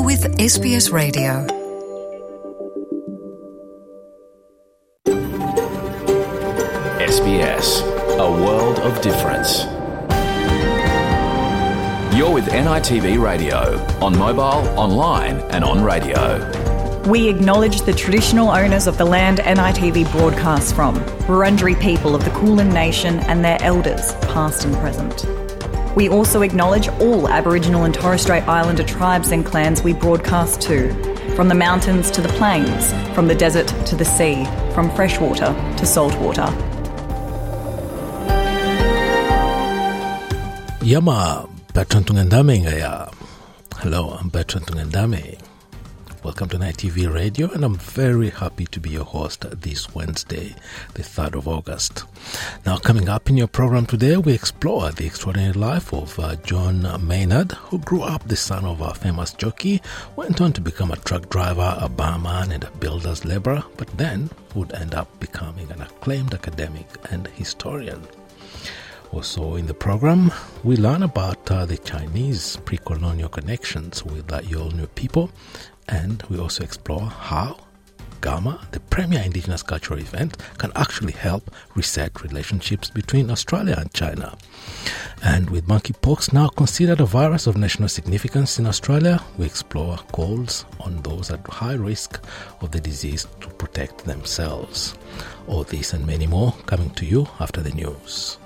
You're with SBS Radio. SBS, a world of difference. You're with NITV Radio, on mobile, online, and on radio. We acknowledge the traditional owners of the land NITV broadcasts from, Wurundjeri people of the Kulin Nation and their elders, past and present. We also acknowledge all Aboriginal and Torres Strait Islander tribes and clans we broadcast to, from the mountains to the plains, from the desert to the sea, from freshwater to saltwater. Yama Bertrand Tungandame. Hello, I'm Bertrand. Welcome to Night TV Radio, and I'm very happy to be your host this Wednesday, the 3rd of August. Now, coming up in your program today, we explore the extraordinary life of uh, John Maynard, who grew up the son of a famous jockey, went on to become a truck driver, a barman, and a builder's laborer, but then would end up becoming an acclaimed academic and historian. Also, in the program, we learn about uh, the Chinese pre colonial connections with uh, Yolngu people, and we also explore how Garma, the premier indigenous cultural event, can actually help reset relationships between Australia and China. And with monkeypox now considered a virus of national significance in Australia, we explore calls on those at high risk of the disease to protect themselves. All this and many more coming to you after the news.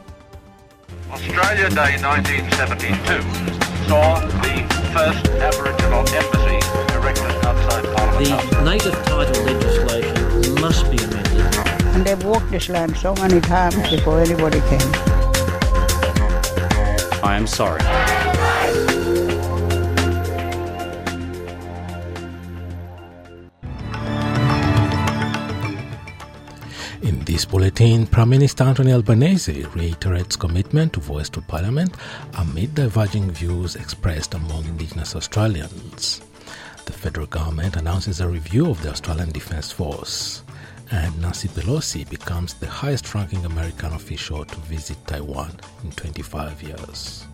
Australia Day 1972 saw the first Aboriginal embassy erected outside Parliament The native title legislation must be amended. And they've walked this land so many times before anybody came. I am sorry. In this bulletin, Prime Minister Anthony Albanese reiterates commitment to voice to Parliament amid diverging views expressed among Indigenous Australians. The federal government announces a review of the Australian Defence Force. And Nancy Pelosi becomes the highest ranking American official to visit Taiwan in 25 years.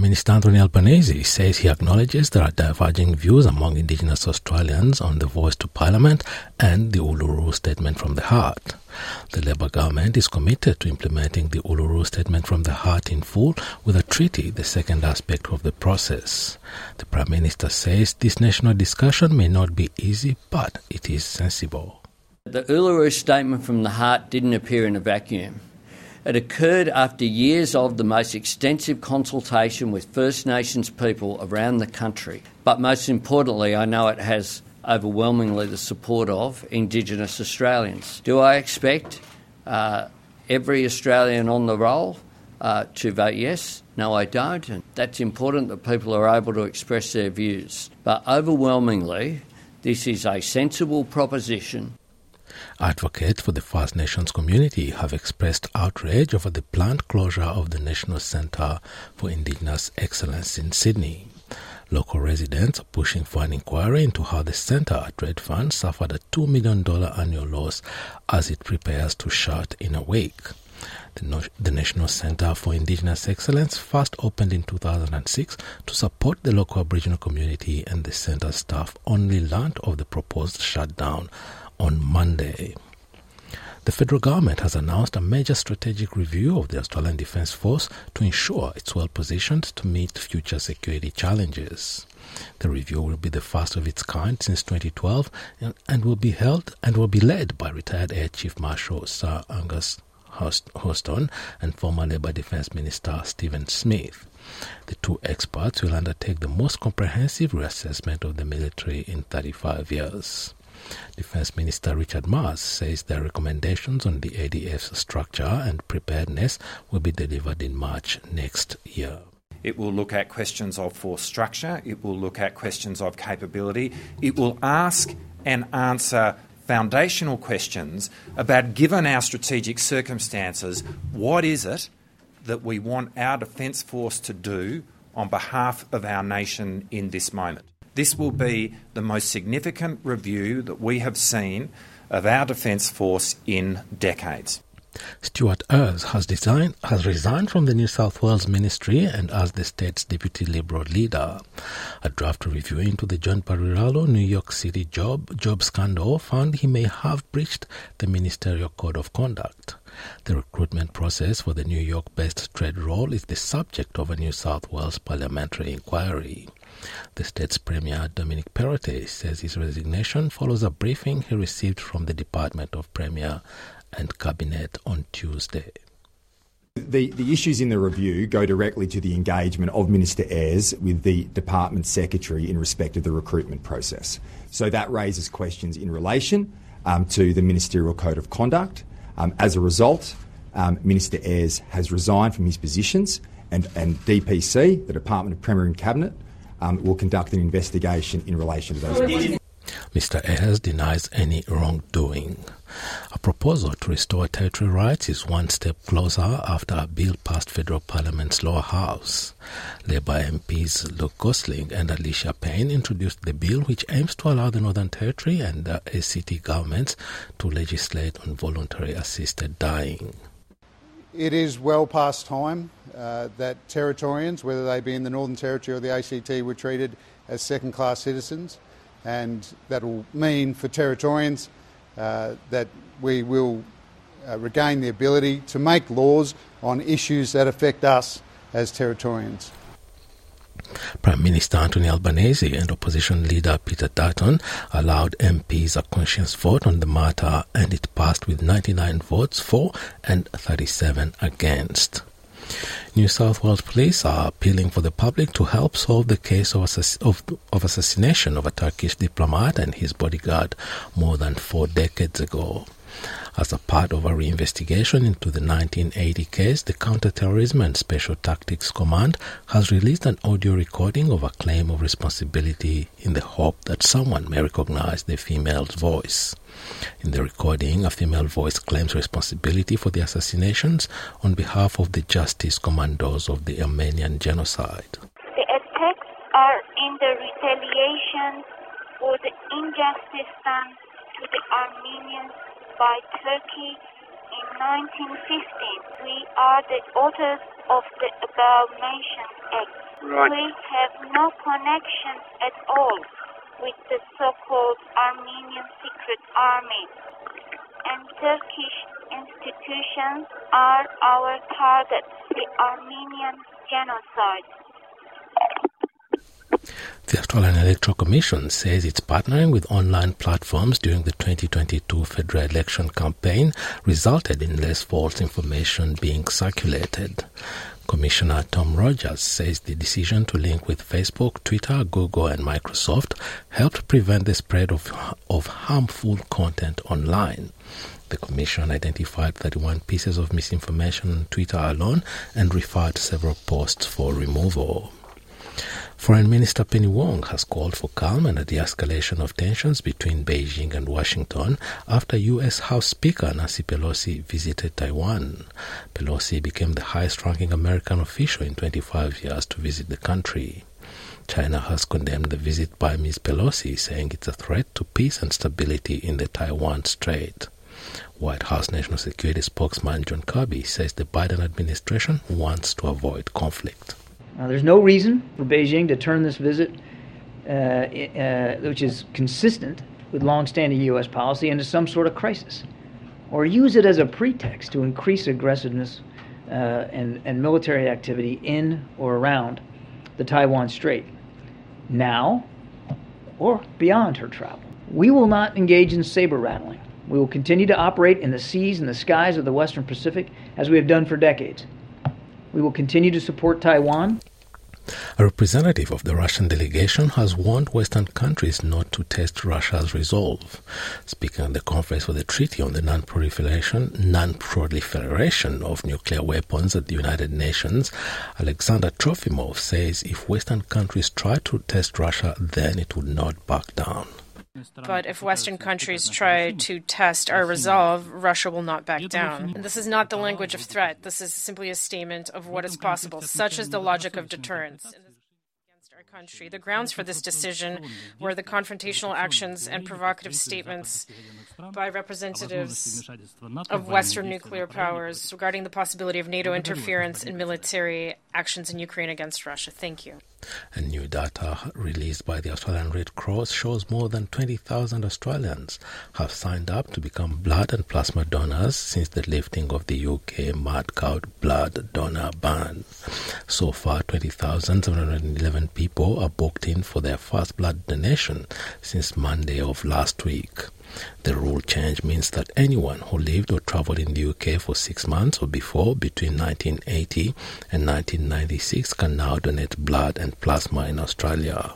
Prime Minister Anthony Albanese says he acknowledges there are diverging views among Indigenous Australians on the voice to Parliament and the Uluru Statement from the Heart. The Labour government is committed to implementing the Uluru Statement from the Heart in full with a treaty, the second aspect of the process. The Prime Minister says this national discussion may not be easy, but it is sensible. The Uluru Statement from the Heart didn't appear in a vacuum. It occurred after years of the most extensive consultation with First Nations people around the country. But most importantly, I know it has overwhelmingly the support of Indigenous Australians. Do I expect uh, every Australian on the roll uh, to vote yes? No, I don't. And that's important that people are able to express their views. But overwhelmingly, this is a sensible proposition Advocates for the First Nations community have expressed outrage over the planned closure of the National Centre for Indigenous Excellence in Sydney. Local residents are pushing for an inquiry into how the centre at Redfern suffered a $2 million annual loss as it prepares to shut in a week. The, no- the National Centre for Indigenous Excellence first opened in 2006 to support the local Aboriginal community, and the centre staff only learned of the proposed shutdown on Monday. The federal government has announced a major strategic review of the Australian Defence Force to ensure it's well positioned to meet future security challenges. The review will be the first of its kind since 2012 and, will be held and will be led by retired Air Chief Marshal Sir Angus Houston and former Labour Defence Minister Stephen Smith. The two experts will undertake the most comprehensive reassessment of the military in 35 years. Defense Minister Richard Marles says their recommendations on the ADF's structure and preparedness will be delivered in March next year. It will look at questions of force structure, it will look at questions of capability, it will ask and answer foundational questions about, given our strategic circumstances, what is it that we want our Defence Force to do on behalf of our nation in this moment? This will be the most significant review that we have seen of our Defence Force in decades. Stuart Ayres has, designed, has resigned from the New South Wales Ministry and as the state's deputy Liberal leader. A draft review into the John Barilaro New York City job job scandal found he may have breached the ministerial code of conduct. The recruitment process for the New York-based trade role is the subject of a New South Wales parliamentary inquiry. The state's Premier Dominic Perrottet says his resignation follows a briefing he received from the Department of Premier and Cabinet on Tuesday. The, the issues in the review go directly to the engagement of Minister Ayres with the Department Secretary in respect of the recruitment process. So that raises questions in relation um, to the Ministerial Code of Conduct. Um, as a result, um, Minister Ayres has resigned from his positions, and, and DPC, the Department of Premier and Cabinet, um, will conduct an investigation in relation to those questions. Mr. Ayres denies any wrongdoing. A proposal to restore territory rights is one step closer after a bill passed federal parliament's lower house. Labour MPs Luke Gosling and Alicia Payne introduced the bill which aims to allow the Northern Territory and the ACT governments to legislate on voluntary assisted dying. It is well past time uh, that Territorians, whether they be in the Northern Territory or the ACT, were treated as second class citizens and that will mean for Territorians uh, that we will uh, regain the ability to make laws on issues that affect us as Territorians. Prime Minister Anthony Albanese and opposition leader Peter Dutton allowed MPs a conscience vote on the matter and it passed with 99 votes for and 37 against. New South Wales police are appealing for the public to help solve the case of, of, of assassination of a Turkish diplomat and his bodyguard more than four decades ago. As a part of a reinvestigation into the 1980 case, the Counterterrorism and Special Tactics Command has released an audio recording of a claim of responsibility in the hope that someone may recognize the female's voice. In the recording, a female voice claims responsibility for the assassinations on behalf of the Justice Commandos of the Armenian genocide. The attacks are in the retaliation for the injustice done to the Armenians by Turkey in 1915. We are the authors of the above mentioned act. Right. We have no connection at all with the so-called Armenian Secret Army. And Turkish institutions are our targets, the Armenian genocide. The Australian Electoral Commission says it's partnering with online platforms during the 2022 federal election campaign resulted in less false information being circulated. Commissioner Tom Rogers says the decision to link with Facebook, Twitter, Google, and Microsoft helped prevent the spread of, of harmful content online. The Commission identified 31 pieces of misinformation on Twitter alone and referred several posts for removal. Foreign Minister Penny Wong has called for calm and a de-escalation of tensions between Beijing and Washington after U.S. House Speaker Nancy Pelosi visited Taiwan. Pelosi became the highest-ranking American official in 25 years to visit the country. China has condemned the visit by Ms. Pelosi, saying it's a threat to peace and stability in the Taiwan Strait. White House National Security spokesman John Kirby says the Biden administration wants to avoid conflict. Uh, there's no reason for Beijing to turn this visit, uh, uh, which is consistent with longstanding U.S. policy, into some sort of crisis, or use it as a pretext to increase aggressiveness uh, and, and military activity in or around the Taiwan Strait, now or beyond her travel. We will not engage in saber rattling. We will continue to operate in the seas and the skies of the Western Pacific as we have done for decades. We will continue to support Taiwan. A representative of the Russian delegation has warned Western countries not to test Russia's resolve. Speaking at the conference for the Treaty on the Non-Proliferation, Non-Proliferation of Nuclear Weapons at the United Nations, Alexander Trofimov says if Western countries try to test Russia, then it would not back down. But if Western countries try to test our resolve, Russia will not back down. And this is not the language of threat. This is simply a statement of what is possible. Such is the logic of deterrence. Against our country. The grounds for this decision were the confrontational actions and provocative statements by representatives of Western nuclear powers regarding the possibility of NATO interference in military actions in Ukraine against Russia. Thank you. And new data released by the Australian Red Cross shows more than 20,000 Australians have signed up to become blood and plasma donors since the lifting of the UK mad cow blood donor ban. So far, 20,711 people are booked in for their first blood donation since Monday of last week. The rule change means that anyone who lived or travelled in the UK for six months or before between 1980 and 1996 can now donate blood and plasma in Australia.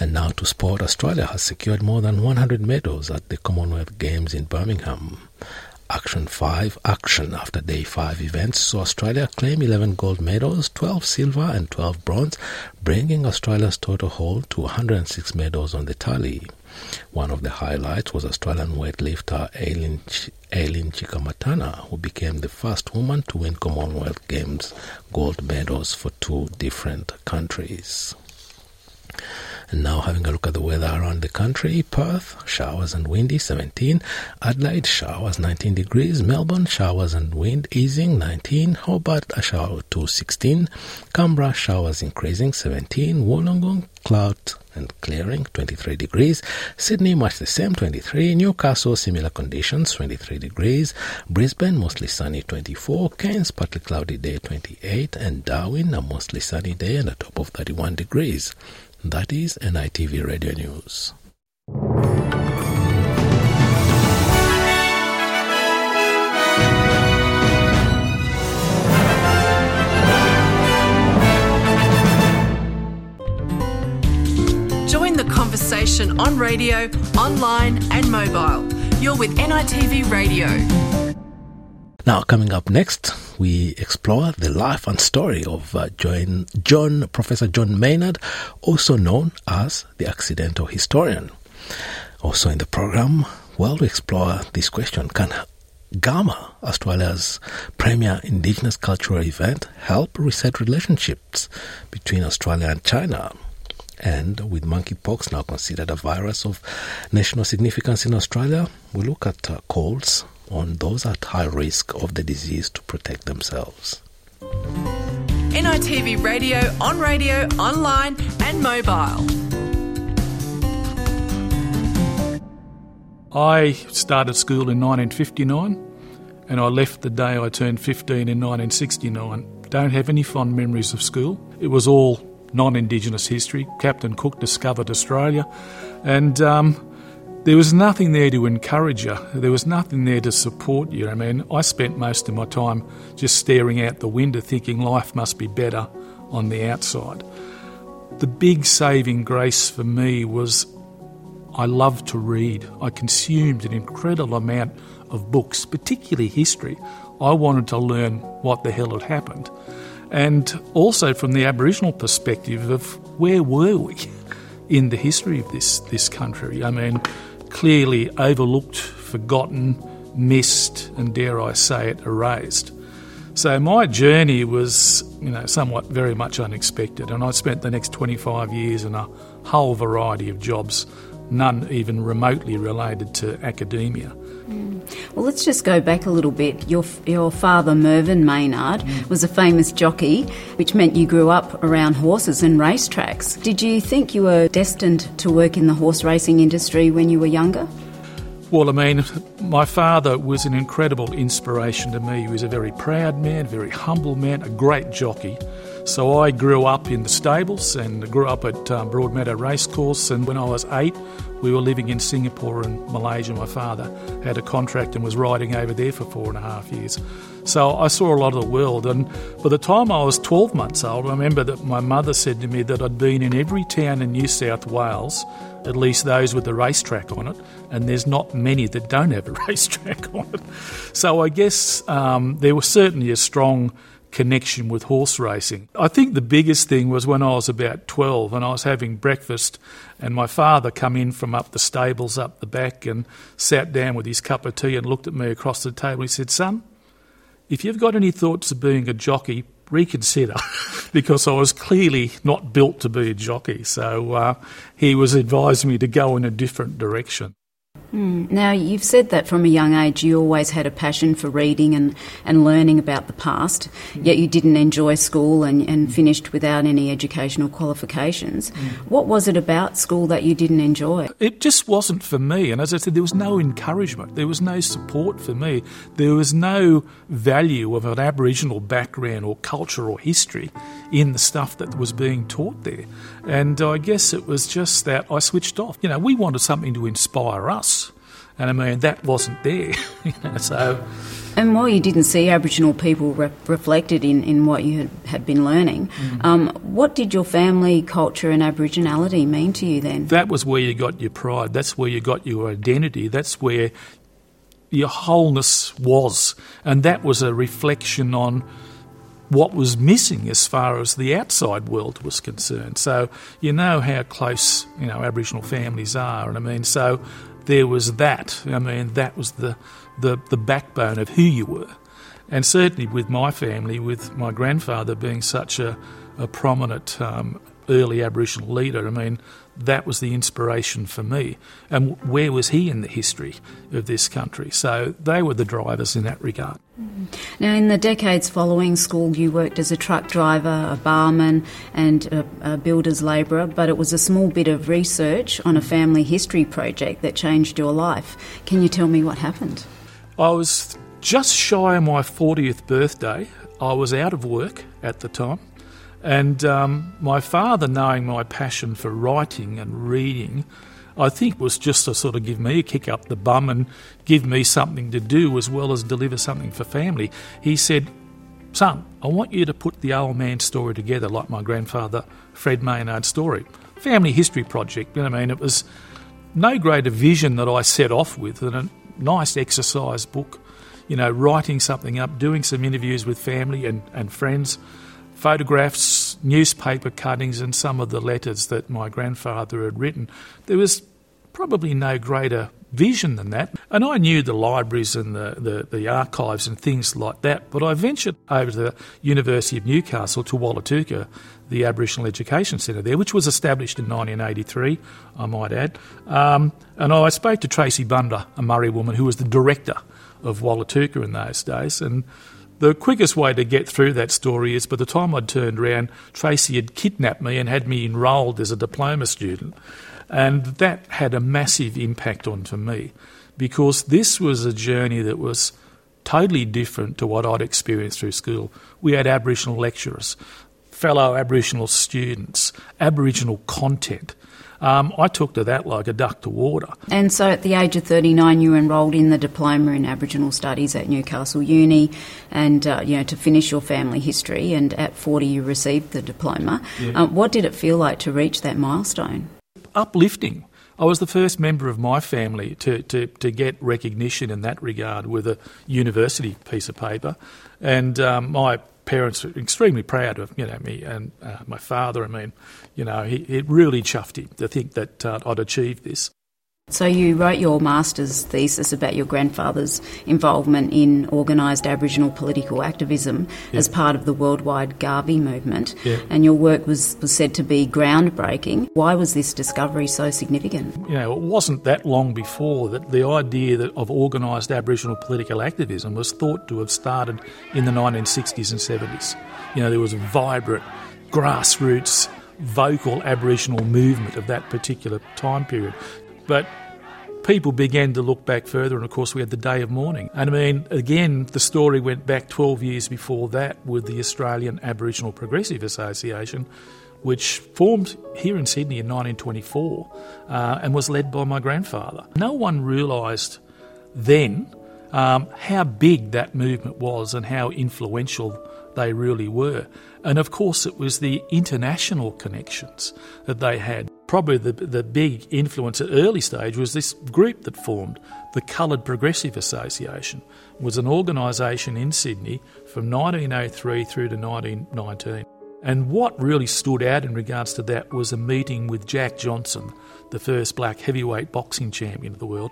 And now to sport, Australia has secured more than 100 medals at the Commonwealth Games in Birmingham. Action 5 action after day 5 events saw Australia claim 11 gold medals, 12 silver and 12 bronze, bringing Australia's total haul to 106 medals on the tally. One of the highlights was Australian weightlifter Eileen, Ch- Eileen Cikamatana, who became the first woman to win Commonwealth Games gold medals for two different countries. And now having a look at the weather around the country. Perth, showers and windy 17. Adelaide, showers 19 degrees. Melbourne, showers and wind easing 19. Hobart, a shower to 16. Canberra, showers increasing 17. Wollongong, cloud and clearing 23 degrees. Sydney, much the same 23. Newcastle, similar conditions 23 degrees. Brisbane, mostly sunny 24. Cairns, partly cloudy day 28. And Darwin, a mostly sunny day and a top of 31 degrees. That is NITV Radio News. Join the conversation on radio, online, and mobile. You're with NITV Radio. Now, coming up next, we explore the life and story of uh, John, John, Professor John Maynard, also known as the accidental historian. Also in the program, well, we explore this question: Can GARMA, Australia's premier Indigenous cultural event, help reset relationships between Australia and China? And with monkeypox now considered a virus of national significance in Australia, we look at uh, calls on those at high risk of the disease to protect themselves. NITV Radio, on radio, online, and mobile. I started school in 1959 and I left the day I turned 15 in 1969. Don't have any fond memories of school. It was all non Indigenous history. Captain Cook discovered Australia and um, there was nothing there to encourage you. There was nothing there to support you. I mean, I spent most of my time just staring out the window thinking life must be better on the outside. The big saving grace for me was I loved to read. I consumed an incredible amount of books, particularly history. I wanted to learn what the hell had happened. And also from the Aboriginal perspective of where were we in the history of this, this country? I mean, clearly overlooked, forgotten, missed, and dare I say it, erased. So my journey was, you know, somewhat very much unexpected, and I spent the next 25 years in a whole variety of jobs, none even remotely related to academia. Mm. Well, let's just go back a little bit. Your, your father, Mervyn Maynard, mm. was a famous jockey, which meant you grew up around horses and racetracks. Did you think you were destined to work in the horse racing industry when you were younger? Well, I mean, my father was an incredible inspiration to me. He was a very proud man, very humble man, a great jockey. So I grew up in the stables and grew up at um, Broadmeadow Racecourse. And when I was eight, we were living in Singapore and Malaysia. My father had a contract and was riding over there for four and a half years. So I saw a lot of the world. And by the time I was 12 months old, I remember that my mother said to me that I'd been in every town in New South Wales, at least those with a racetrack on it, and there's not many that don't have a racetrack on it. So I guess um, there was certainly a strong connection with horse racing. I think the biggest thing was when I was about 12 and I was having breakfast and my father come in from up the stables up the back and sat down with his cup of tea and looked at me across the table. He said, "Son, if you've got any thoughts of being a jockey, reconsider because I was clearly not built to be a jockey. So uh, he was advising me to go in a different direction. Mm. Now, you've said that from a young age you always had a passion for reading and, and learning about the past, mm. yet you didn't enjoy school and, and finished without any educational qualifications. Mm. What was it about school that you didn't enjoy? It just wasn't for me. And as I said, there was no encouragement, there was no support for me, there was no value of an Aboriginal background or culture or history in the stuff that was being taught there. And I guess it was just that I switched off. You know, we wanted something to inspire us. And I mean, that wasn't there. you know, so. And while you didn't see Aboriginal people re- reflected in, in what you had, had been learning, mm. um, what did your family culture and Aboriginality mean to you then? That was where you got your pride. That's where you got your identity. That's where your wholeness was. And that was a reflection on what was missing as far as the outside world was concerned. So you know how close you know Aboriginal families are, and I mean, so there was that. I mean, that was the the, the backbone of who you were, and certainly with my family, with my grandfather being such a, a prominent um, early Aboriginal leader. I mean, that was the inspiration for me. And where was he in the history of this country? So they were the drivers in that regard. Mm-hmm. Now, in the decades following school, you worked as a truck driver, a barman, and a, a builder's labourer, but it was a small bit of research on a family history project that changed your life. Can you tell me what happened? I was just shy of my 40th birthday. I was out of work at the time. And um, my father, knowing my passion for writing and reading, I think was just to sort of give me a kick up the bum and give me something to do as well as deliver something for family. He said, Son, I want you to put the old man's story together like my grandfather Fred Maynard's story. Family history project. You know, I mean, it was no greater vision that I set off with than a nice exercise book. You know, writing something up, doing some interviews with family and, and friends photographs, newspaper cuttings, and some of the letters that my grandfather had written. There was probably no greater vision than that. And I knew the libraries and the, the, the, archives and things like that, but I ventured over to the University of Newcastle to Wollotuka, the Aboriginal Education Centre there, which was established in 1983, I might add. Um, and I spoke to Tracey Bunda, a Murri woman who was the director of Wollotuka in those days, and the quickest way to get through that story is by the time I'd turned around, Tracy had kidnapped me and had me enrolled as a diploma student. And that had a massive impact onto me because this was a journey that was totally different to what I'd experienced through school. We had Aboriginal lecturers, fellow Aboriginal students, Aboriginal content. Um, I took to that like a duck to water. And so at the age of 39, you enrolled in the diploma in Aboriginal Studies at Newcastle Uni and, uh, you know, to finish your family history. And at 40, you received the diploma. Yeah. Um, what did it feel like to reach that milestone? Uplifting. I was the first member of my family to, to, to get recognition in that regard with a university piece of paper. And um, my parents were extremely proud of you know me and uh, my father. I mean, you know, he, it really chuffed him to think that uh, I'd achieved this. So you wrote your master's thesis about your grandfather's involvement in organised Aboriginal political activism yeah. as part of the worldwide Garvey movement, yeah. and your work was, was said to be groundbreaking. Why was this discovery so significant? You know, it wasn't that long before that the idea that of organised Aboriginal political activism was thought to have started in the 1960s and 70s. You know, there was a vibrant grassroots vocal Aboriginal movement of that particular time period. But people began to look back further, and of course, we had the Day of Mourning. And I mean, again, the story went back 12 years before that with the Australian Aboriginal Progressive Association, which formed here in Sydney in 1924 uh, and was led by my grandfather. No one realised then um, how big that movement was and how influential they really were. And of course, it was the international connections that they had. Probably the, the big influence at early stage was this group that formed, the Coloured Progressive Association. It was an organisation in Sydney from 1903 through to 1919. And what really stood out in regards to that was a meeting with Jack Johnson, the first black heavyweight boxing champion of the world.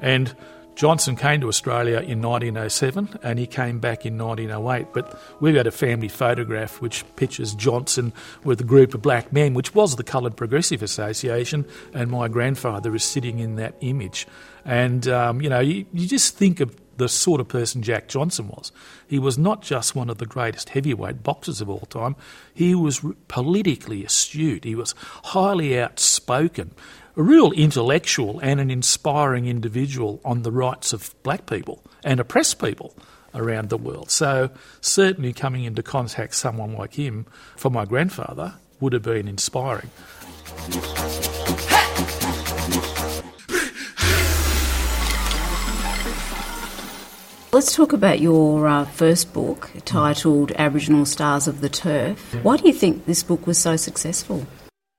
And Johnson came to Australia in 1907 and he came back in 1908. But we've got a family photograph which pictures Johnson with a group of black men, which was the Coloured Progressive Association, and my grandfather is sitting in that image. And, um, you know, you, you just think of the sort of person Jack Johnson was. He was not just one of the greatest heavyweight boxers of all time, he was politically astute, he was highly outspoken, a real intellectual and an inspiring individual on the rights of black people and oppressed people around the world. So, certainly coming into contact someone like him for my grandfather would have been inspiring. Let's talk about your uh, first book titled Aboriginal Stars of the Turf. Why do you think this book was so successful?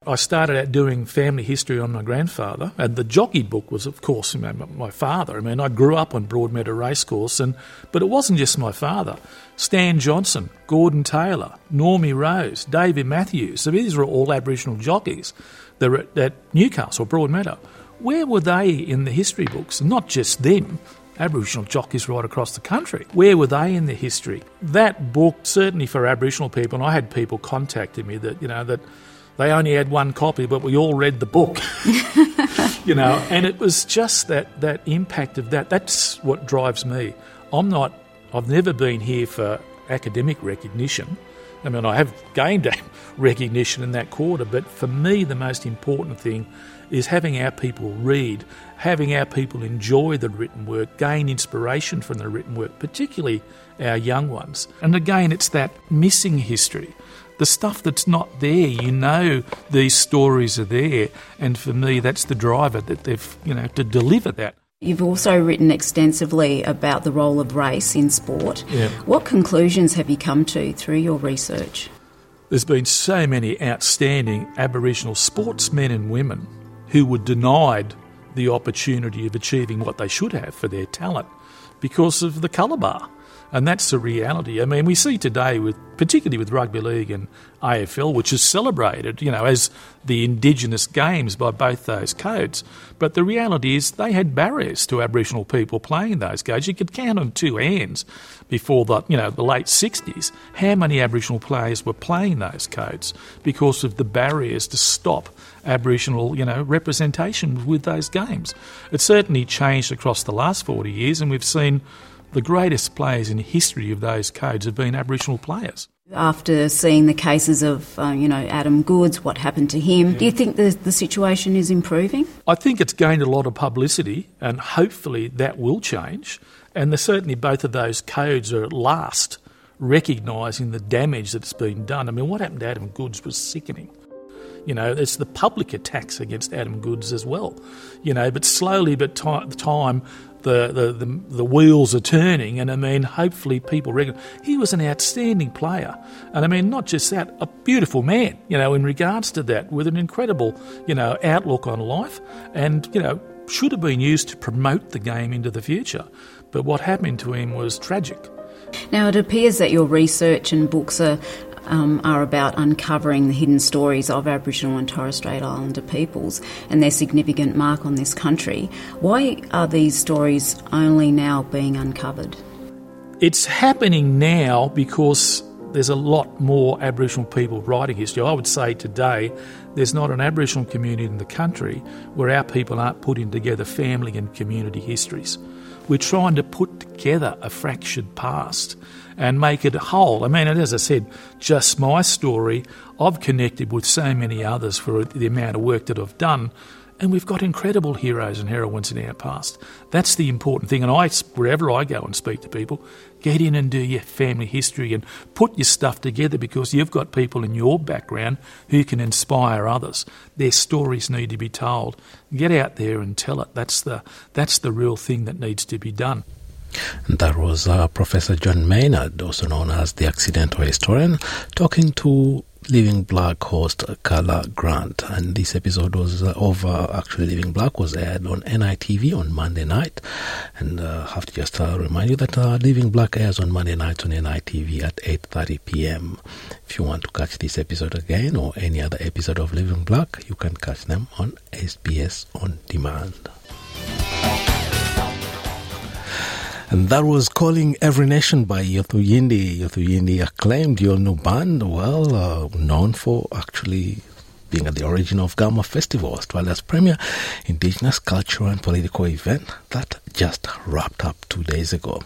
I started out doing family history on my grandfather, and the jockey book was, of course, my father. I mean, I grew up on Broadmeadow Racecourse, and but it wasn't just my father. Stan Johnson, Gordon Taylor, Normie Rose, David Matthews. So these were all Aboriginal jockeys that were at Newcastle, Broadmeadow. Where were they in the history books? Not just them. Aboriginal jockeys right across the country. Where were they in the history? That book, certainly for Aboriginal people, and I had people contacting me that, you know, that they only had one copy, but we all read the book. you know, and it was just that, that impact of that. That's what drives me. I'm not, I've never been here for academic recognition. I mean, I have gained recognition in that quarter, but for me, the most important thing is having our people read, having our people enjoy the written work, gain inspiration from the written work, particularly our young ones. And again, it's that missing history. The stuff that's not there, you know, these stories are there, and for me, that's the driver that they've, you know, to deliver that. You've also written extensively about the role of race in sport. Yeah. What conclusions have you come to through your research? There's been so many outstanding Aboriginal sportsmen and women who were denied the opportunity of achieving what they should have for their talent because of the colour bar. And that's the reality. I mean, we see today, with particularly with rugby league and AFL, which is celebrated, you know, as the Indigenous games by both those codes. But the reality is, they had barriers to Aboriginal people playing those games. You could count on two hands before the, you know, the late '60s how many Aboriginal players were playing those codes because of the barriers to stop Aboriginal, you know, representation with those games. It's certainly changed across the last 40 years, and we've seen the greatest players in the history of those codes have been Aboriginal players. After seeing the cases of, uh, you know, Adam Goodes, what happened to him, do you think the, the situation is improving? I think it's gained a lot of publicity, and hopefully that will change. And certainly both of those codes are at last recognising the damage that's been done. I mean, what happened to Adam Goodes was sickening. You know, it's the public attacks against Adam Goodes as well. You know, but slowly, but time, time the, the, the, the, wheels are turning, and I mean, hopefully people recognize he was an outstanding player, and I mean, not just that, a beautiful man, you know, in regards to that, with an incredible, you know, outlook on life, and you know, should have been used to promote the game into the future. But what happened to him was tragic. Now, it appears that your research and books are um, are about uncovering the hidden stories of Aboriginal and Torres Strait Islander peoples and their significant mark on this country. Why are these stories only now being uncovered? It's happening now because there's a lot more Aboriginal people writing history. I would say today there's not an Aboriginal community in the country where our people aren't putting together family and community histories. We're trying to put together a fractured past and make it whole. I mean, as I said, just my story, I've connected with so many others for the amount of work that I've done. And we've got incredible heroes and heroines in our past. That's the important thing. And I, wherever I go and speak to people, get in and do your family history and put your stuff together because you've got people in your background who can inspire others. Their stories need to be told. Get out there and tell it. That's the, that's the real thing that needs to be done. That was uh, Professor John Maynard, also known as the accidental historian, talking to Living Black host Karla Grant. And this episode was uh, uh, actually Living Black was aired on NITV on Monday night. And uh, I have to just uh, remind you that uh, Living Black airs on Monday night on NITV at 8.30 p.m. If you want to catch this episode again or any other episode of Living Black, you can catch them on SBS On Demand. And that was Calling Every Nation by Yothu Yindi. Yothu Yindi, acclaimed your new band, well, uh, known for actually being at the origin of Garma Festival, Australia's premier Indigenous cultural and political event that just wrapped up two days ago.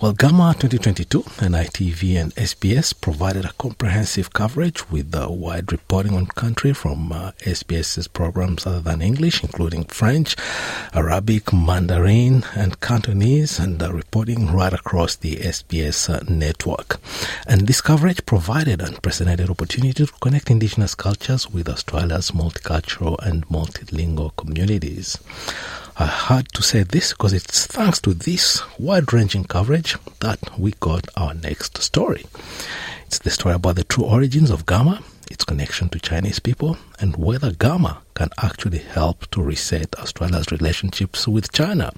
Well, Garma 2022 and ITV and SBS provided a comprehensive coverage with wide reporting on country from uh, SBS's programs other than English, including French, Arabic, Mandarin, and Cantonese, and uh, reporting right across the SBS uh, network. And this coverage provided unprecedented opportunity to connect Indigenous cultures with Australia's multicultural and multilingual communities. I had to say this because it's thanks to this wide ranging coverage that we got our next story. It's the story about the true origins of Garma, its connection to Chinese people, and whether Garma can actually help to reset Australia's relationships with China.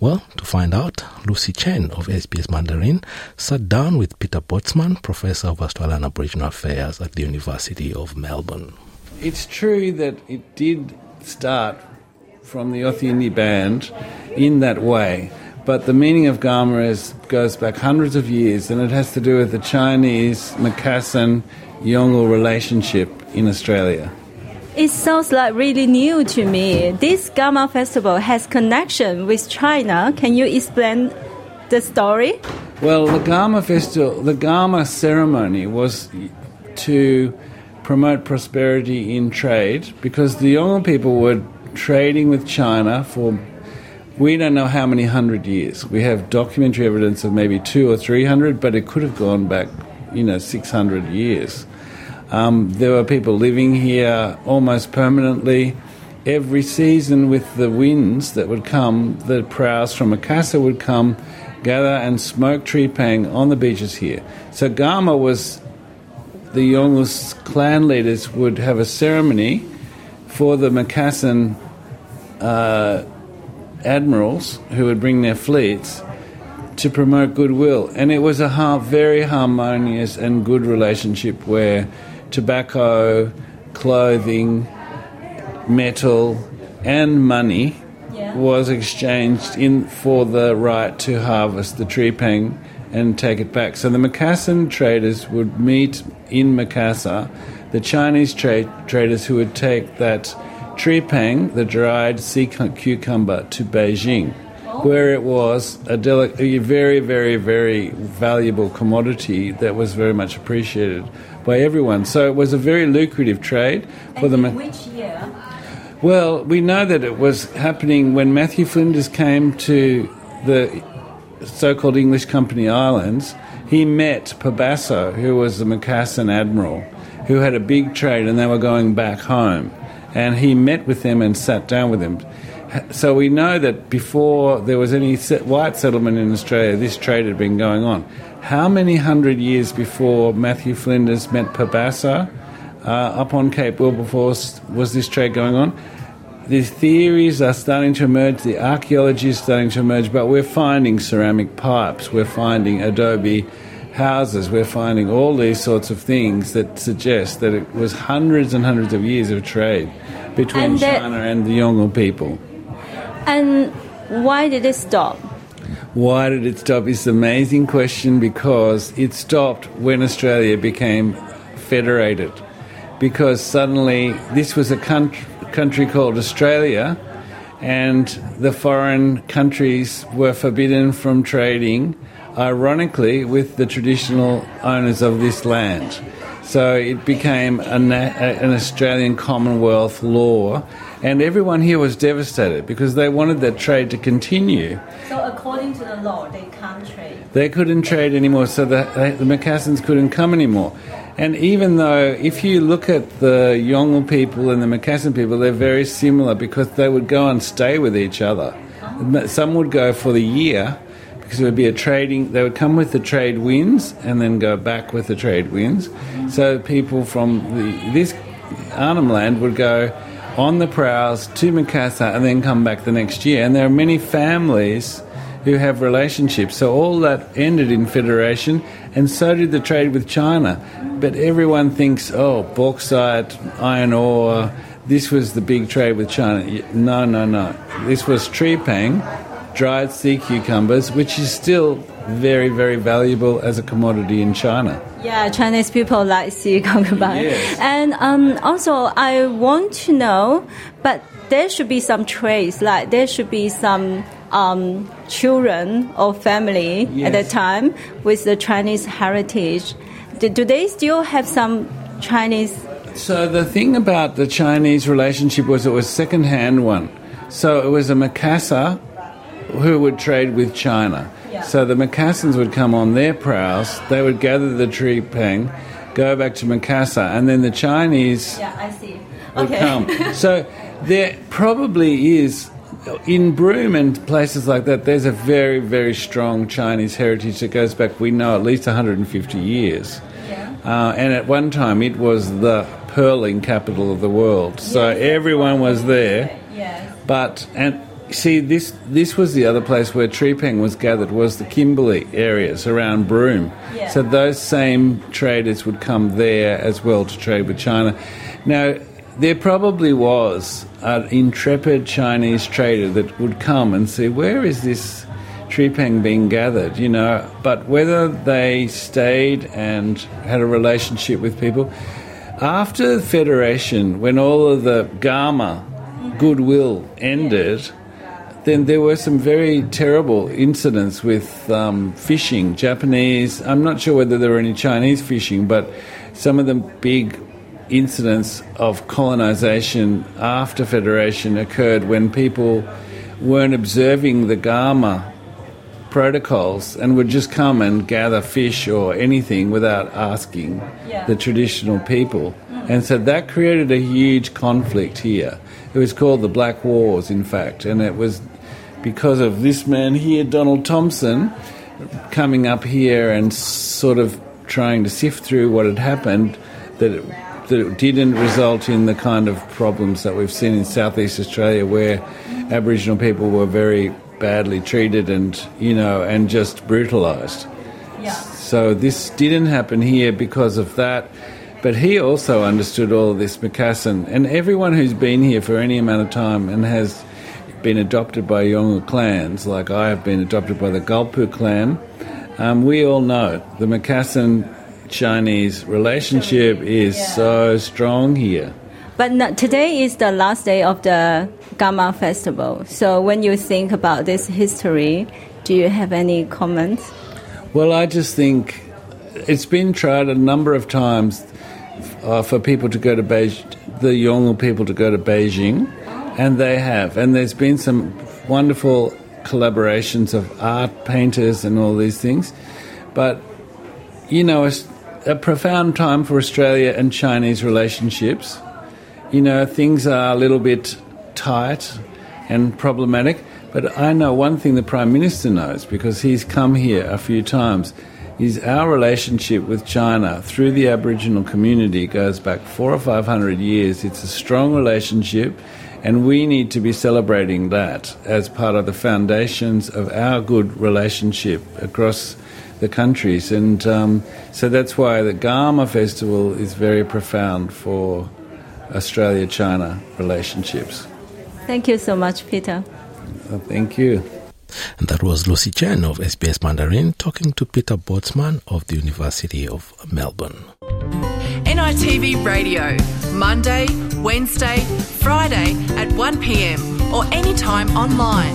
Well, to find out, Lucy Chen of SBS Mandarin sat down with Peter Botsman, Professor of Australian Aboriginal Affairs at the University of Melbourne. It's true that it did start from the Yothu Yindi band in that way. But the meaning of Garma is, goes back hundreds of years, and it has to do with the Chinese Macassan Yolngu relationship in Australia. It sounds like really new to me. This Garma festival has connection with China. Can you explain the story? Well, the Garma festival, the Garma ceremony was to promote prosperity in trade because the Yolngu people would trading with China for we don't know how many hundred years. We have documentary evidence of maybe two or three hundred, but it could have gone back, you know, six hundred years. Um, there were people living here almost permanently. Every season, with the winds that would come, the prows from Macassar would come, gather and smoke trepang on the beaches here. So Garma was the Yolngu's clan leaders would have a ceremony for the Macassan uh, admirals who would bring their fleets to promote goodwill. And it was a ha- very harmonious and good relationship where tobacco, clothing, metal, and money yeah. was exchanged in for the right to harvest the trepang and take it back. So the Macassan traders would meet in Macassar, the Chinese trade traders who would take that Trepang, the dried sea cucumber, to Beijing, where it was a, a very, very, very valuable commodity that was very much appreciated by everyone. So it was a very lucrative trade for them. which year? Well, we know that it was happening when Matthew Flinders came to the so-called English Company Islands. He met Pobasso, who was the Macassan admiral, who had a big trade, and they were going back home and he met with them and sat down with them. So we know that before there was any white settlement in Australia, this trade had been going on. How many hundred years before Matthew Flinders met Pobasso uh, up on Cape Wilberforce was this trade going on? The theories are starting to emerge, the archaeology is starting to emerge, but we're finding ceramic pipes, we're finding adobe houses, we're finding all these sorts of things that suggest that it was hundreds and hundreds of years of trade between and China and the Yolngu people. And why did it stop? Why did it stop is an amazing question because it stopped when Australia became federated. Because suddenly this was a country, country called Australia, and the foreign countries were forbidden from trading ironically, with the traditional owners of this land. So it became an, an Australian Commonwealth law, and everyone here was devastated because they wanted that trade to continue. So, according to the law, they can't trade. They couldn't trade anymore, so the, the Macassans couldn't come anymore. And even though, if you look at the Yolngu people and the Macassan people, they're very similar because they would go and stay with each other. Uh-huh. Some would go for the year because it would be a trading. They would come with the trade winds and then go back with the trade winds. So people from the, this Arnhem Land would go on the prows to Macassar and then come back the next year. And there are many families who have relationships. So all that ended in federation, and so did the trade with China. But everyone thinks, oh, bauxite, iron ore. This was the big trade with China. No, no, no. This was trepang dried sea cucumbers, which is still very, very valuable as a commodity in China. Yeah, Chinese people like sea cucumber. Yes. And um, also, I want to know, but there should be some trace, like there should be some um, children or family at the time with the Chinese heritage. Do, do they still have some Chinese? So the thing about the Chinese relationship was it was second-hand one. So it was a Macassar who would trade with China. So the Macassans would come on their prows, they would gather the trepang, go back to Macassar, and then the Chinese Yeah, I see. would Okay. come. So there probably is in Broome and places like that. There's a very very strong Chinese heritage that goes back. We know at least 150 years. Uh, and at one time, it was the pearling capital of the world. So everyone was there. But and see, this this was the other place where trepang was gathered was the Kimberley areas around Broome. Yeah. So those same traders would come there as well to trade with China. Now. There probably was an intrepid Chinese trader that would come and see where is this trepang being gathered, you know. But whether they stayed and had a relationship with people after Federation, when all of the Garma goodwill ended, then there were some very terrible incidents with um, fishing. Japanese, I'm not sure whether there were any Chinese fishing, but some of the big incidents of colonization after Federation occurred when people weren't observing the Garma protocols and would just come and gather fish or anything without asking Yeah. the traditional people. And so that created a huge conflict here. It was called the Black Wars, in fact, and it was because of this man here, Donald Thomson, coming up here and sort of trying to sift through what had happened that it, that it didn't result in the kind of problems that we've seen in southeast Australia where Aboriginal people were very badly treated and you know and just brutalized. Yeah. So this didn't happen here because of that. But he also understood all of this Macassan. And everyone who's been here for any amount of time and has been adopted by Yolngu clans, like I have been adopted by the Galpu clan, um, we all know the Macassan Chinese relationship is so strong here. But no, today is the last day of the Garma Festival. So when you think about this history, do you have any comments? Well, I just think it's been tried a number of times uh, for people to go to Beijing, the Yolngu people to go to Beijing, and they have. And there's been some wonderful collaborations of art painters and all these things. But, you know, it's a profound time for Australia and Chinese relationships. You know, things are a little bit tight and problematic. But I know one thing the Prime Minister knows because he's come here a few times is our relationship with China through the Aboriginal community goes back four or five hundred years. It's a strong relationship, and we need to be celebrating that as part of the foundations of our good relationship across the countries. And um, so that's why the Garma Festival is very profound for Australia China relationships. Thank you so much, Peter. Uh, Thank you. And that was Lucy Chen of SBS Mandarin talking to Peter Botsman of the University of Melbourne. NITV Radio, Monday, Wednesday, Friday at 1pm or anytime online.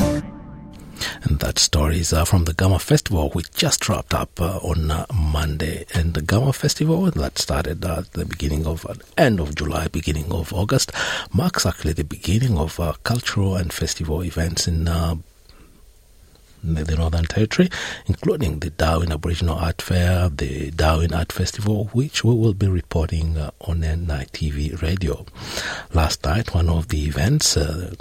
And that story is from the Garma Festival, which just wrapped up uh, on uh, Monday. And the Garma Festival that started at the beginning of uh, end of July, beginning of August, marks actually the beginning of uh, cultural and festival events in uh, the the Northern Territory, including the Darwin Aboriginal Art Fair, the Darwin Art Festival, which we will be reporting uh, on NITV radio. Last night, one of the events uh,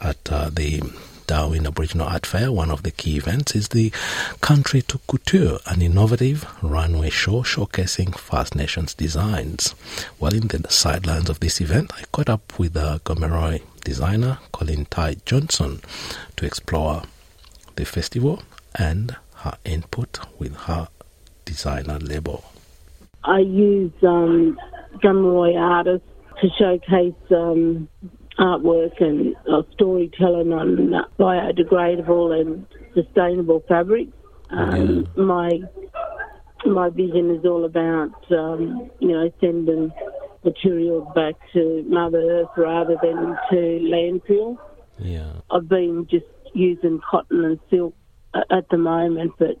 at uh, the Darwin Aboriginal Art Fair, one of the key events is the Country to Couture, an innovative runway show showcasing First Nations designs. Well, in the sidelines of this event, I caught up with uh, Gomeroi designer Colleen Tighe Johnson to explore the festival and her input with her designer label. I use um, Drumroy artists to showcase um, artwork and uh, storytelling on biodegradable and sustainable fabrics. Um, yeah. My my vision is all about um, you know sending materials back to Mother Earth rather than to landfill. Yeah, I've been just using cotton and silk at the moment, but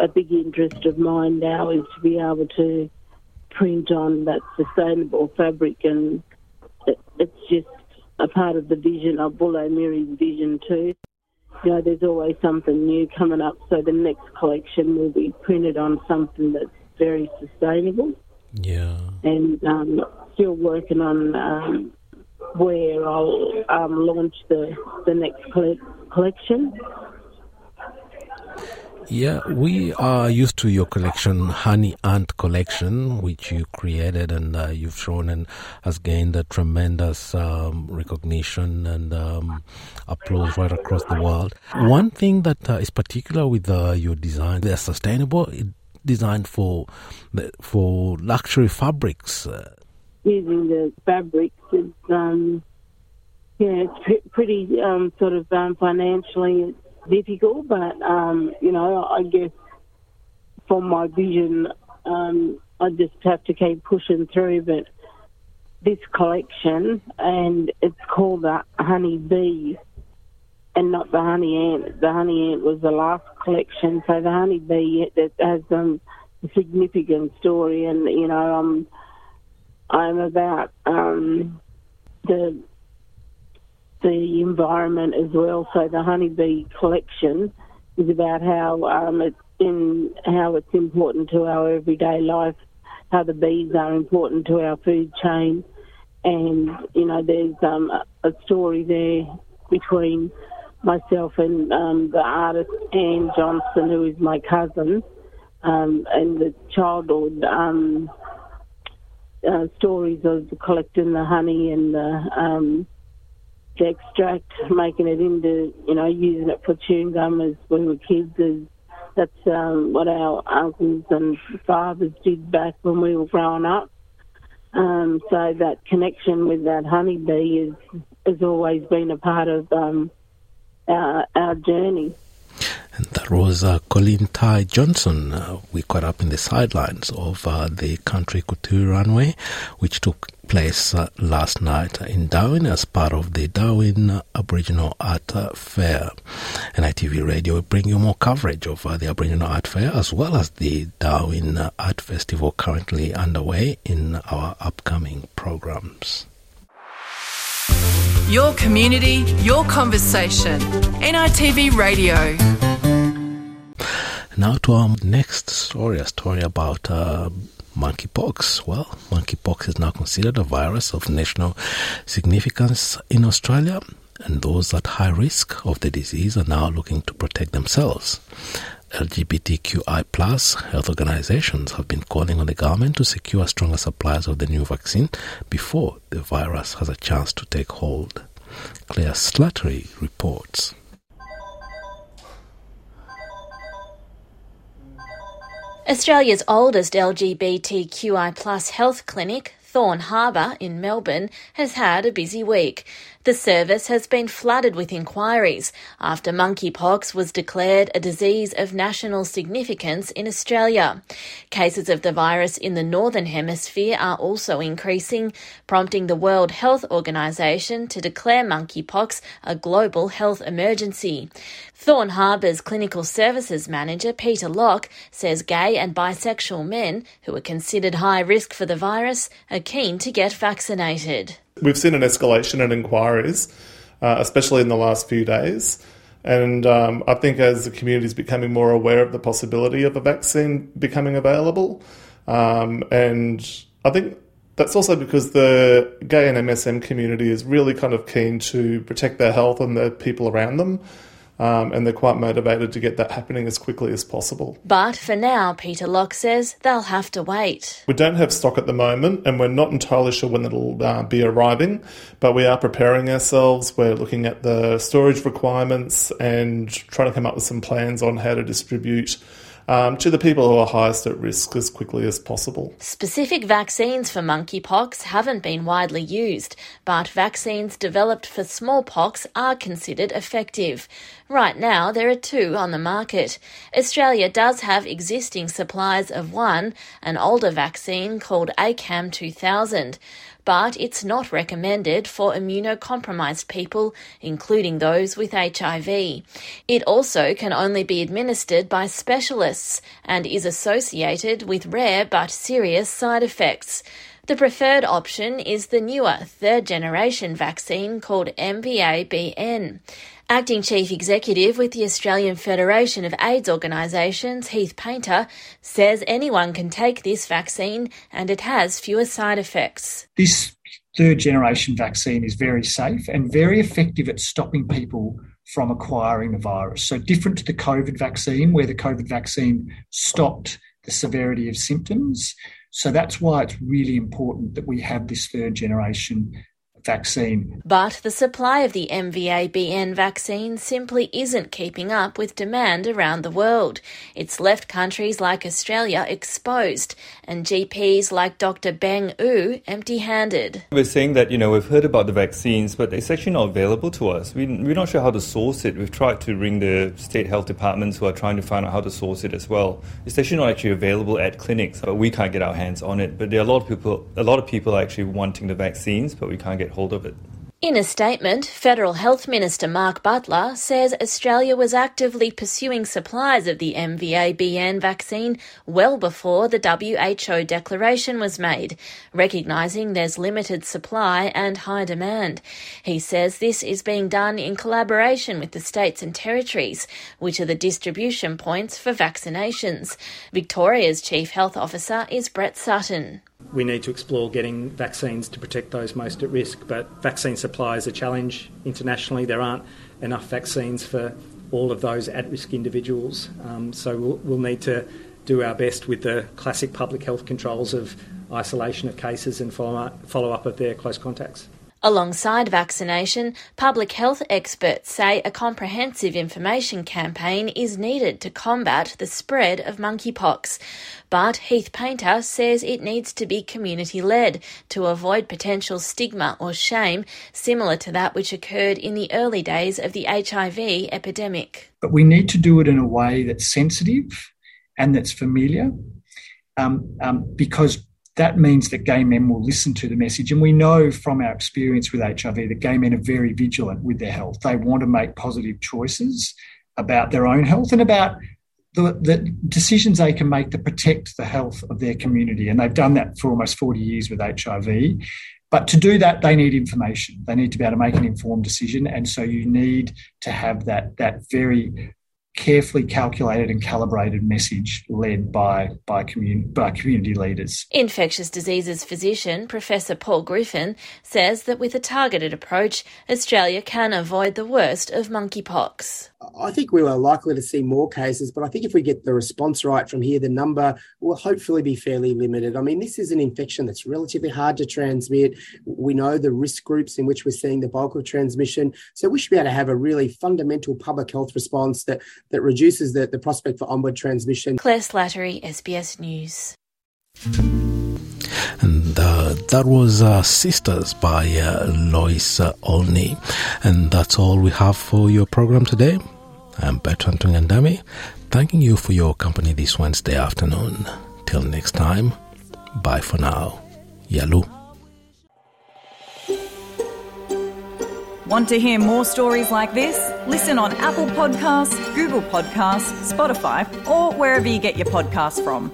a big interest of mine now is to be able to print on that sustainable fabric, and it, it's just a part of the vision of Bulla Miri's vision too. You know, there's always something new coming up, so the next collection will be printed on something that's very sustainable. Yeah. And um, still working on um, where I'll um, launch the the next collection. Yeah, we are used to your collection, Honey Ant Collection, which you created and uh, you've shown and has gained a tremendous um, recognition and um, applause right across the world. One thing that uh, is particular with uh, your design, they're sustainable, designed for for luxury fabrics. Uh. Using the fabrics is, um, yeah, it's pretty um, sort of um, financially difficult, but um, you know, I guess from my vision, um, I just have to keep pushing through. But this collection, and it's called the Honey Bee, and not the Honey Ant. The Honey Ant was the last collection, so the Honey Bee that has um, a significant story, and you know, I'm I'm about um, the the environment as well. So the honeybee collection is about how um, it's in how it's important to our everyday life, how the bees are important to our food chain, and you know there's um, a story there between myself and um, the artist Anne Johnson, who is my cousin, um, and the childhood um, uh, stories of collecting the honey and the um, the extract, making it into, you know, using it for chewing gum as we were kids. Is, that's um, what our uncles and fathers did back when we were growing up. Um, so that connection with that honeybee is, has always been a part of um, our, our journey. And that was uh, Colleen Tighe Johnson. Uh, we caught up in the sidelines of uh, the Country Couture Runway, which took place uh, last night in Darwin as part of the Darwin Aboriginal Art Fair. NITV Radio will bring you more coverage of uh, the Aboriginal Art Fair as well as the Darwin Art Festival currently underway in our upcoming programs. Your community, your conversation. NITV Radio. Now to our next story, a story about uh, monkeypox. Well, monkeypox is now considered a virus of national significance in Australia, and those at high risk of the disease are now looking to protect themselves. LGBTQI plus health organizations have been calling on the government to secure stronger supplies of the new vaccine before the virus has a chance to take hold. Claire Slattery reports. Australia's oldest LGBTQI plus health clinic, Thorne Harbour in Melbourne, has had a busy week. The service has been flooded with inquiries after monkeypox was declared a disease of national significance in Australia. Cases of the virus in the Northern Hemisphere are also increasing, prompting the World Health Organization to declare monkeypox a global health emergency. Thorne Harbour's clinical services manager, Peter Locke, says gay and bisexual men who are considered high risk for the virus are keen to get vaccinated. We've seen an escalation in inquiries, uh, especially in the last few days. And um, I think as the community is becoming more aware of the possibility of a vaccine becoming available, um, and I think that's also because the gay and MSM community is really kind of keen to protect their health and the people around them um, and they're quite motivated to get that happening as quickly as possible. But for now, Peter Locke says they'll have to wait. We don't have stock at the moment, and we're not entirely sure when it'll uh, be arriving, but we are preparing ourselves. We're looking at the storage requirements and trying to come up with some plans on how to distribute um, to the people who are highest at risk as quickly as possible. Specific vaccines for monkeypox haven't been widely used, but vaccines developed for smallpox are considered effective. Right now, there are two on the market. Australia does have existing supplies of one, an older vaccine called ACAM 2000 but it's not recommended for immunocompromised people, including those with HIV. It also can only be administered by specialists and is associated with rare but serious side effects. The preferred option is the newer third generation vaccine called MVA-BN. Acting Chief Executive with the Australian Federation of AIDS Organisations, Heath Paynter, says anyone can take this vaccine and it has fewer side effects. This third generation vaccine is very safe and very effective at stopping people from acquiring the virus. So, different to the COVID vaccine, where the COVID vaccine stopped the severity of symptoms. So, that's why it's really important that we have this third generation vaccine. But the supply of the MVA-BN vaccine simply isn't keeping up with demand around the world. It's left countries like Australia exposed and GPs like Dr. Beng Eu empty-handed. We're saying that, you know, we've heard about the vaccines, but it's actually not available to us. We, we're not sure how to source it. We've tried to ring the state health departments who are trying to find out how to source it as well. It's actually not actually available at clinics, but we can't get our hands on it. But there are a lot of people, a lot of people are actually wanting the vaccines, but we can't get hold of it. In a statement, Federal Health Minister Mark Butler says Australia was actively pursuing supplies of the MVA-BN vaccine well before the WHO declaration was made, recognising there's limited supply and high demand. He says this is being done in collaboration with the states and territories, which are the distribution points for vaccinations. Victoria's Chief Health Officer is Brett Sutton we need to explore getting vaccines to protect those most at risk. But vaccine supply is a challenge internationally. There aren't enough vaccines for all of those at risk individuals. Um, so we'll, we'll need to do our best with the classic public health controls of isolation of cases and follow up, follow up of their close contacts. Alongside vaccination, public health experts say a comprehensive information campaign is needed to combat the spread of monkeypox. But Heath Paynter says it needs to be community led to avoid potential stigma or shame similar to that which occurred in the early days of the HIV epidemic. But we need to do it in a way that's sensitive and that's familiar um, um, because that means that gay men will listen to the message. And we know from our experience with HIV that gay men are very vigilant with their health. They want to make positive choices about their own health and about the, the, decisions they can make to protect the health of their community. And they've done that for almost 40 years with HIV. But to do that, they need information. They need to be able to make an informed decision. And so you need to have that, that very carefully calculated and calibrated message led by, by, commun- by community leaders. Infectious diseases physician Professor Paul Griffin says that with a targeted approach, Australia can avoid the worst of monkeypox. I think we are likely to see more cases, but I think if we get the response right from here, the number will hopefully be fairly limited. I mean, this is an infection that's relatively hard to transmit. We know the risk groups in which we're seeing the bulk of transmission. So we should be able to have a really fundamental public health response that, that reduces the, the prospect for onward transmission. Claire Slattery, SBS News. And uh, that was uh, Sisters by uh, Lois Olney. And that's all we have for your program today. I'm Bertrand Tungandame, thanking you for your company this Wednesday afternoon. Till next time, bye for now. Yalu. Want to hear more stories like this? Listen on Apple Podcasts, Google Podcasts, Spotify, or wherever you get your podcasts from.